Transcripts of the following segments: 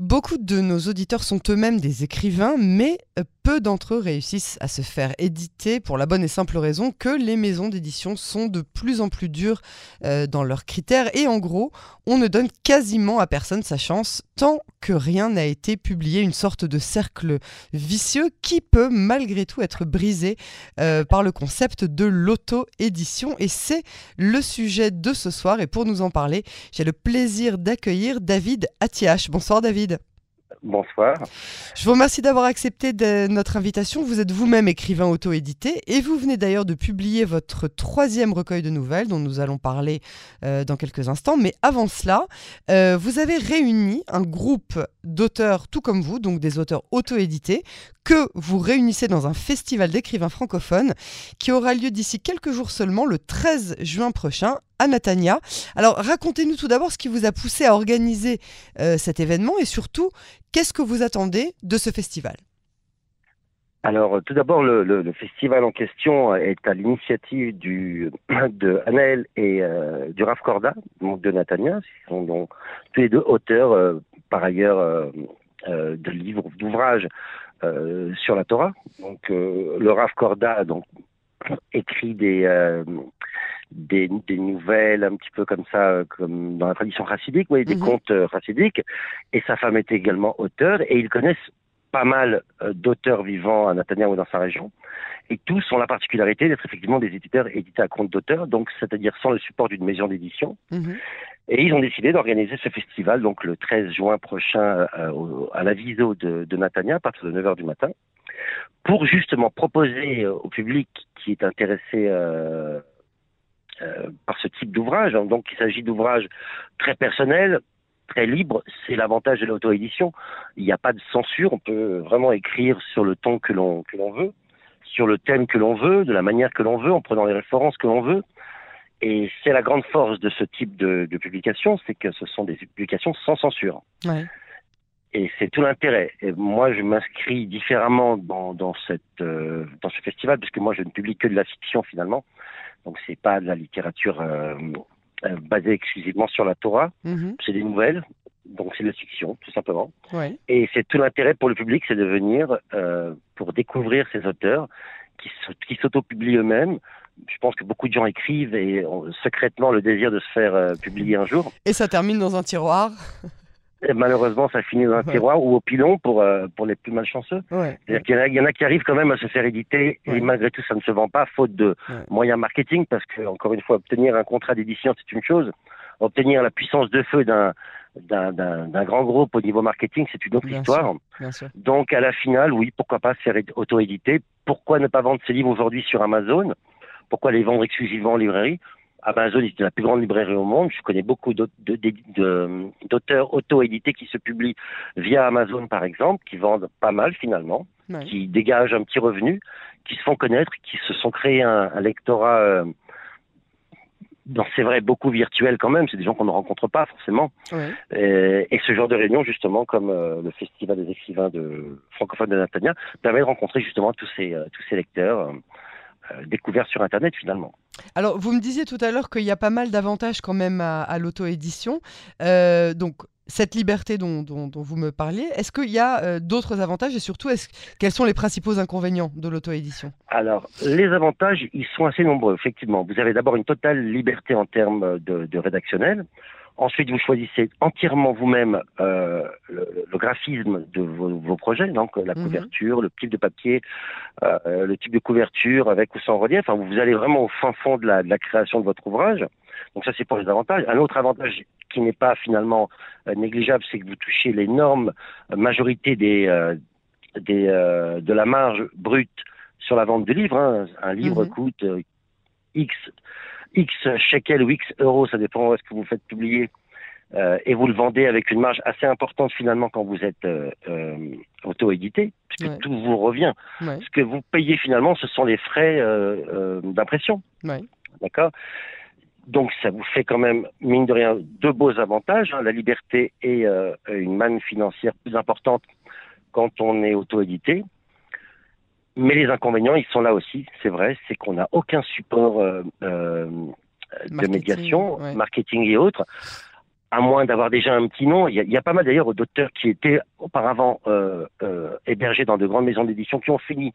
Beaucoup de nos auditeurs sont eux-mêmes des écrivains, mais euh, peu d'entre eux réussissent à se faire éditer pour la bonne et simple raison que les maisons d'édition sont de plus en plus dures euh, dans leurs critères et en gros, on ne donne quasiment à personne sa chance tant que rien n'a été publié, une sorte de cercle vicieux qui peut malgré tout être brisé euh, par le concept de l'auto-édition et c'est le sujet de ce soir et pour nous en parler, j'ai le plaisir d'accueillir David Atiache. Bonsoir David. Bonsoir. Je vous remercie d'avoir accepté notre invitation. Vous êtes vous-même écrivain auto-édité et vous venez d'ailleurs de publier votre troisième recueil de nouvelles dont nous allons parler euh, dans quelques instants. Mais avant cela, euh, vous avez réuni un groupe d'auteurs tout comme vous, donc des auteurs auto-édités, que vous réunissez dans un festival d'écrivains francophones qui aura lieu d'ici quelques jours seulement, le 13 juin prochain, à Natania. Alors racontez-nous tout d'abord ce qui vous a poussé à organiser euh, cet événement et surtout, qu'est-ce que vous attendez de ce festival? Alors, tout d'abord, le, festival en question est à l'initiative du de Anaël et euh, du Raf Corda, donc de Natania, qui sont donc tous les deux auteurs, euh, par ailleurs, de livres, d'ouvrages sur la Torah. Donc, le Raf Corda donc écrit des des, des, nouvelles un petit peu comme ça, euh, comme dans la tradition chassidique, oui, des mhm. contes euh, chassidiques. Et sa femme était également auteur, et ils connaissent pas mal euh, d'auteurs vivants à Natania ou dans sa région. Et tous ont la particularité d'être effectivement des éditeurs édités à compte d'auteur, donc c'est-à-dire sans le support d'une maison d'édition. Mhm. Et ils ont décidé d'organiser ce festival donc le 13 juin prochain à la Viso de, de Natania à partir de 9h du matin pour justement proposer au public qui est intéressé euh, par ce type d'ouvrage. Hein. Donc il s'agit d'ouvrages très personnels, très libres. C'est l'avantage de l'auto-édition. Il n'y a pas de censure. On peut vraiment écrire sur le ton que l'on veut, sur le thème que l'on veut, de la manière que l'on veut, en prenant les références que l'on veut. Et c'est la grande force de ce type de, publication, c'est que ce sont des publications sans censure. Et c'est tout l'intérêt. Et moi, je m'inscris différemment dans, dans, cette, euh, dans ce festival, parce que moi, je ne publie que de la fiction finalement. Donc c'est pas de la littérature euh, euh, basée exclusivement sur la Torah. Mhm. C'est des nouvelles. Donc c'est de la fiction, tout simplement. Et c'est tout l'intérêt pour le public, c'est de venir euh, pour découvrir ces auteurs qui, qui s'auto-publient eux-mêmes, je pense que beaucoup de gens écrivent et ont secrètement le désir de se faire publier un jour. Et ça termine dans un tiroir malheureusement, ça finit dans un tiroir ou au pilon pour, euh, pour les plus malchanceux. Ouais. Il, y en a, il y en a qui arrivent quand même à se faire éditer et malgré tout, ça ne se vend pas faute de moyens marketing parce que, encore une fois, obtenir un contrat d'édition, c'est une chose. Obtenir la puissance de feu d'un d'un grand groupe au niveau marketing, c'est une autre histoire. Donc, à la finale, oui, pourquoi pas se faire auto-éditer? Pourquoi ne pas vendre ses livres aujourd'hui sur Amazon? Pourquoi les vendre exclusivement en librairie? Amazon est la plus grande librairie au monde. Je connais beaucoup d'auteurs auto-édités qui se publient via Amazon, par exemple, qui vendent pas mal finalement, qui dégagent un petit revenu, qui se font connaître, qui se sont créés un, lectorat. Euh, c'est vrai, beaucoup virtuel quand même. C'est des gens qu'on ne rencontre pas forcément. Et, ce genre de réunion, justement, comme euh, le Festival des écrivains de francophones de Natania, permet de rencontrer justement tous ces, euh, tous ces lecteurs. Euh, découvert sur Internet finalement. Alors, vous me disiez tout à l'heure qu'il y a pas mal d'avantages quand même à, l'auto-édition. Euh, donc, cette liberté dont, vous me parliez, est-ce qu'il y a euh, d'autres avantages et surtout, quels sont les principaux inconvénients de l'auto-édition? Alors, les avantages, ils sont assez nombreux, effectivement. Vous avez d'abord une totale liberté en termes de, de rédactionnel. Ensuite, vous choisissez entièrement vous-même euh, le, graphisme de vos, projets, donc la mhm. couverture, le type de papier, euh, le type de couverture avec ou sans relief. Enfin, vous allez vraiment au fin fond de la, création de votre ouvrage. Donc ça, c'est pour les avantages. Un autre avantage qui n'est pas finalement euh, négligeable, c'est que vous touchez l'énorme majorité des, des de la marge brute sur la vente de livres. Hein. Un livre mhm. coûte X X shekels ou X euros, ça dépend où est-ce que vous faites publier, euh, et vous le vendez avec une marge assez importante finalement quand vous êtes euh, euh, auto-édité, puisque tout vous revient. Ce que vous payez finalement, ce sont les frais d'impression. D'accord? Donc ça vous fait quand même, mine de rien, deux beaux avantages, hein, la liberté et une manne financière plus importante quand on est auto-édité. Mais les inconvénients, ils sont là aussi, c'est vrai, c'est qu'on n'a aucun support euh, euh, de médiation, marketing et autres. à moins d'avoir déjà un petit nom. Il y a, il y a pas mal d'ailleurs d'auteurs qui étaient auparavant euh, hébergés dans de grandes maisons d'édition qui ont fini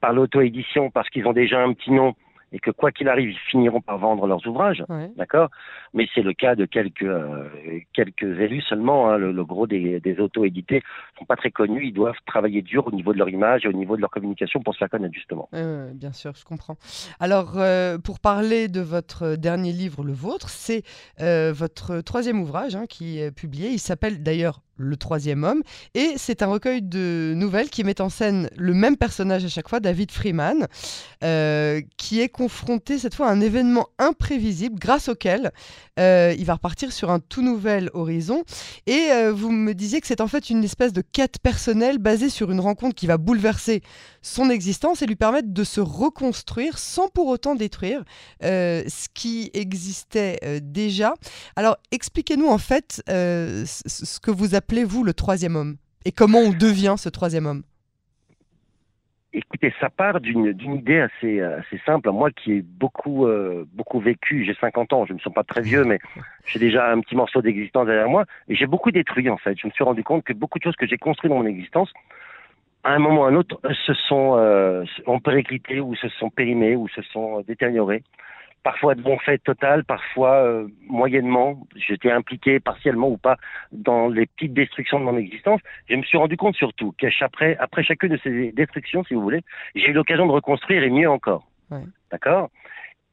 par l'auto-édition parce qu'ils ont déjà un petit nom et que quoi qu'il arrive, ils finiront par vendre leurs ouvrages, Ouais. d'accord? Mais c'est le cas de quelques euh, quelques élus seulement. hein. Le, le gros des, des auto-édités sont pas très connus. Ils doivent travailler dur au niveau de leur image et au niveau de leur communication pour se faire connaître justement. Euh, bien sûr, je comprends. Alors, euh, pour parler de votre dernier livre, le vôtre, c'est euh, votre troisième ouvrage hein, qui est publié. Il s'appelle d'ailleurs Le Troisième Homme. Et c'est un recueil de nouvelles qui met en scène le même personnage à chaque fois, David Freeman, euh, qui est confronté cette fois à un événement imprévisible grâce auquel euh, il va repartir sur un tout nouvel horizon. Et euh, vous me disiez que c'est en fait une espèce de quête personnelle basée sur une rencontre qui va bouleverser son existence et lui permettre de se reconstruire sans pour autant détruire ce qui existait déjà. Alors expliquez-nous en fait ce que vous appelez vous le troisième homme et comment on devient ce troisième homme? Écoutez, ça part d'une idée assez euh, assez simple. Moi qui ai beaucoup euh, beaucoup vécu, j'ai 50 ans, je ne me sens pas très vieux, mais j'ai déjà un petit morceau d'existence derrière moi et j'ai beaucoup détruit en fait. Je me suis rendu compte que beaucoup de choses que j'ai construites dans mon existence, à un moment ou à un autre, se sont euh, ont périclité ou se sont périmées ou se sont euh, détériorées. Parfois de bon fait total, parfois euh, moyennement. J'étais impliqué partiellement ou pas dans les petites destructions de mon existence. Je me suis rendu compte surtout qu'après après chacune de ces destructions, si vous voulez, j'ai eu l'occasion de reconstruire et mieux encore. Ouais. D'accord?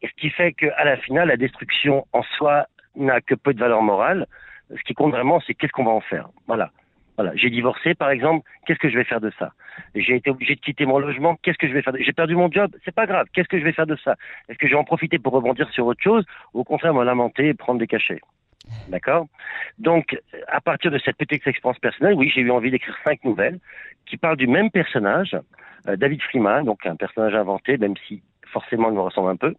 Et ce qui fait qu'à la finale, la destruction en soi n'a que peu de valeur morale. Ce qui compte vraiment, c'est qu'est-ce qu'on va en faire. Voilà. Voilà. J'ai divorcé, par exemple. Qu'est-ce que je vais faire de ça? J'ai été obligé de quitter mon logement. Qu'est-ce que je vais faire de... J'ai perdu mon job. C'est pas grave. Qu'est-ce que je vais faire de ça? Est-ce que je vais en profiter pour rebondir sur autre chose? Ou au contraire me lamenter et prendre des cachets D'accord? Donc, à partir de cette petite expérience personnelle, oui, j'ai eu envie d'écrire cinq nouvelles qui parlent du même personnage, euh, David Freeman, donc un personnage inventé, même si forcément il me ressemble un peu.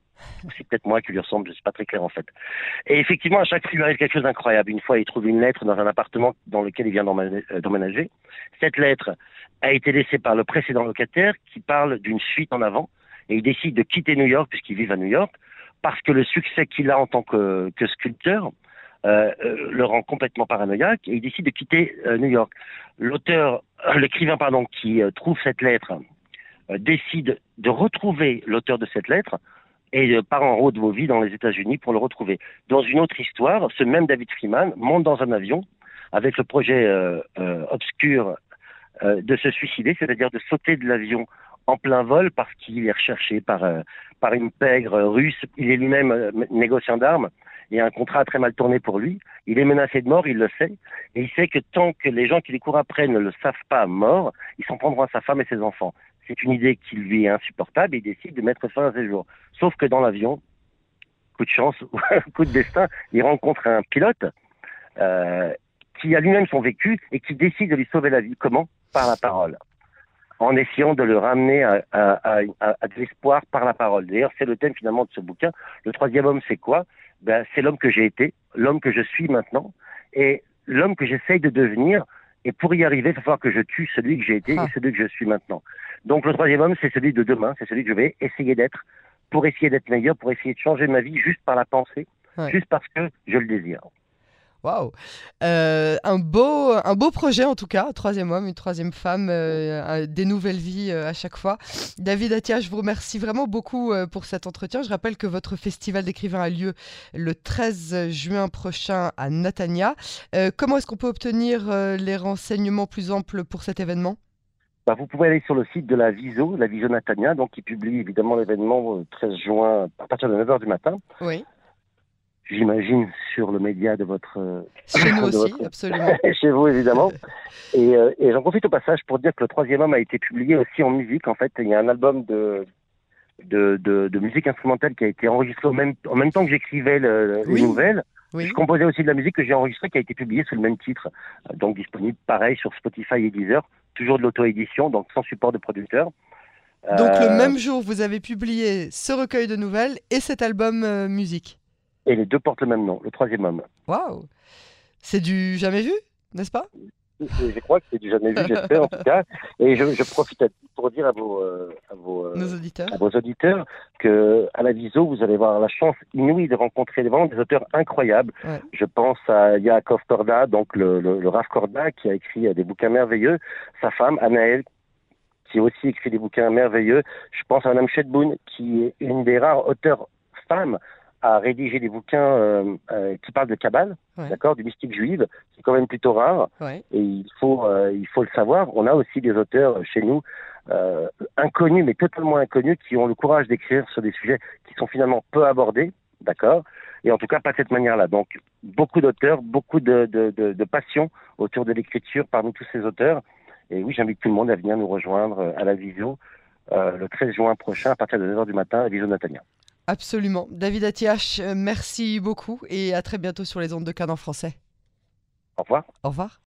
C'est peut-être moi qui lui ressemble, je suis pas très clair en fait. Et effectivement, à chaque fois, il lui arrive quelque chose d'incroyable. Une fois, il trouve une lettre dans un appartement dans lequel il vient euh, d'emménager. Cette lettre a été laissée par le précédent locataire qui parle d'une suite en avant et il décide de quitter New York puisqu'il vit à New York parce que le succès qu'il a en tant que, sculpteur euh, euh, le rend complètement paranoïaque et il décide de quitter New York. L'auteur, l'écrivain pardon, qui trouve cette lettre décide de retrouver l'auteur de cette lettre et euh, part en road movie dans les États-Unis pour le retrouver. Dans une autre histoire, ce même David Freeman monte dans un avion avec le projet euh, euh, obscur euh, de se suicider, c'est-à-dire de sauter de l'avion en plein vol parce qu'il est recherché par euh, par une pègre russe. Il est lui-même euh, négociant d'armes. Il y a un contrat très mal tourné pour lui. Il est menacé de mort, il le sait. Et il sait que tant que les gens qui les courent après ne le savent pas mort, ils s'en prendront à sa femme et ses enfants. C'est une idée qui lui est insupportable et il décide de mettre fin à ses jours. Sauf que dans l'avion, coup de chance ou coup de destin, il rencontre un pilote euh, qui a lui-même son vécu et qui décide de lui sauver la vie. Comment? Par la parole. En essayant de le ramener à, à, à, à- à de l'espoir par la parole. D'ailleurs, c'est le thème finalement de ce bouquin. Le troisième homme, c'est quoi? Ben, C'est l'homme que j'ai été, l'homme que je suis maintenant, et l'homme que j'essaye de devenir. Et pour y arriver, il va falloir que je tue celui que j'ai été Ah. et celui que je suis maintenant. Donc le troisième homme, c'est celui de demain, c'est celui que je vais essayer d'être pour essayer d'être meilleur, pour essayer de changer ma vie juste par la pensée, Ouais. juste parce que je le désire. Waouh Euh, un, beau, un beau projet en tout cas, un troisième homme, une troisième femme, euh, un- des nouvelles vies euh, à chaque fois. David Attia, je vous remercie vraiment beaucoup euh, pour cet entretien. Je rappelle que votre festival d'écrivains a lieu le 13 juin prochain à Natania. Euh, comment est-ce qu'on peut obtenir euh, les renseignements plus amples pour cet événement? Bah, vous pouvez aller sur le site de la Viso, la Viso Natania, donc qui publie évidemment l'événement euh, 13 juin à partir de 9h du matin. Oui, J'imagine sur le média de votre euh, chez nous aussi, votre- absolument. chez vous évidemment. Et, euh, et j'en profite au passage pour dire que le troisième homme a été publié aussi en musique. En fait, il y a un album de de, de, de musique instrumentale qui a été enregistré même, en même temps que j'écrivais le- Oui. les nouvelles. Oui. Je composais aussi de la musique que j'ai enregistrée qui a été publiée sous le même titre, donc disponible pareil sur Spotify et Deezer, toujours de l'auto-édition, donc sans support de producteur. Donc le Euh, même jour, vous avez publié ce recueil de nouvelles et cet album euh, musique. Et les deux portent le même nom, le troisième homme. Waouh C'est du jamais vu, n'est-ce pas? Je crois que c'est du jamais vu, j'espère en tout cas. Et je, je profite pour dire à vos, euh, à vos, euh, auditeurs. à vos auditeurs que à la Viso, vous allez avoir la chance inouïe de rencontrer vraiment des auteurs incroyables. Je pense à Yaakov Korda, donc le, le, le Rav Korda, qui a écrit des bouquins merveilleux. Sa femme, Anaël, qui a aussi écrit des bouquins merveilleux. Je pense à Madame Chetboun, qui est une des rares auteurs femmes à rédiger des bouquins euh, euh, qui parlent de Kabbale, d'accord, du mystique juive, qui est quand même plutôt rare. Et il faut, euh, il faut le savoir. On a aussi des auteurs chez nous inconnus, mais totalement inconnus, qui ont le courage d'écrire sur des sujets qui sont finalement peu abordés, d'accord. Et en tout cas pas de cette manière-là. Donc beaucoup d'auteurs, beaucoup de, de, de, de passion autour de l'écriture parmi tous ces auteurs. Et oui, j'invite tout le monde à venir nous rejoindre à la visio le 13 juin prochain à partir de 9h du matin à la visio Natania. Absolument. David Atiache, euh, merci beaucoup et à très bientôt sur les ondes de Cannes en français. Au revoir. Au revoir.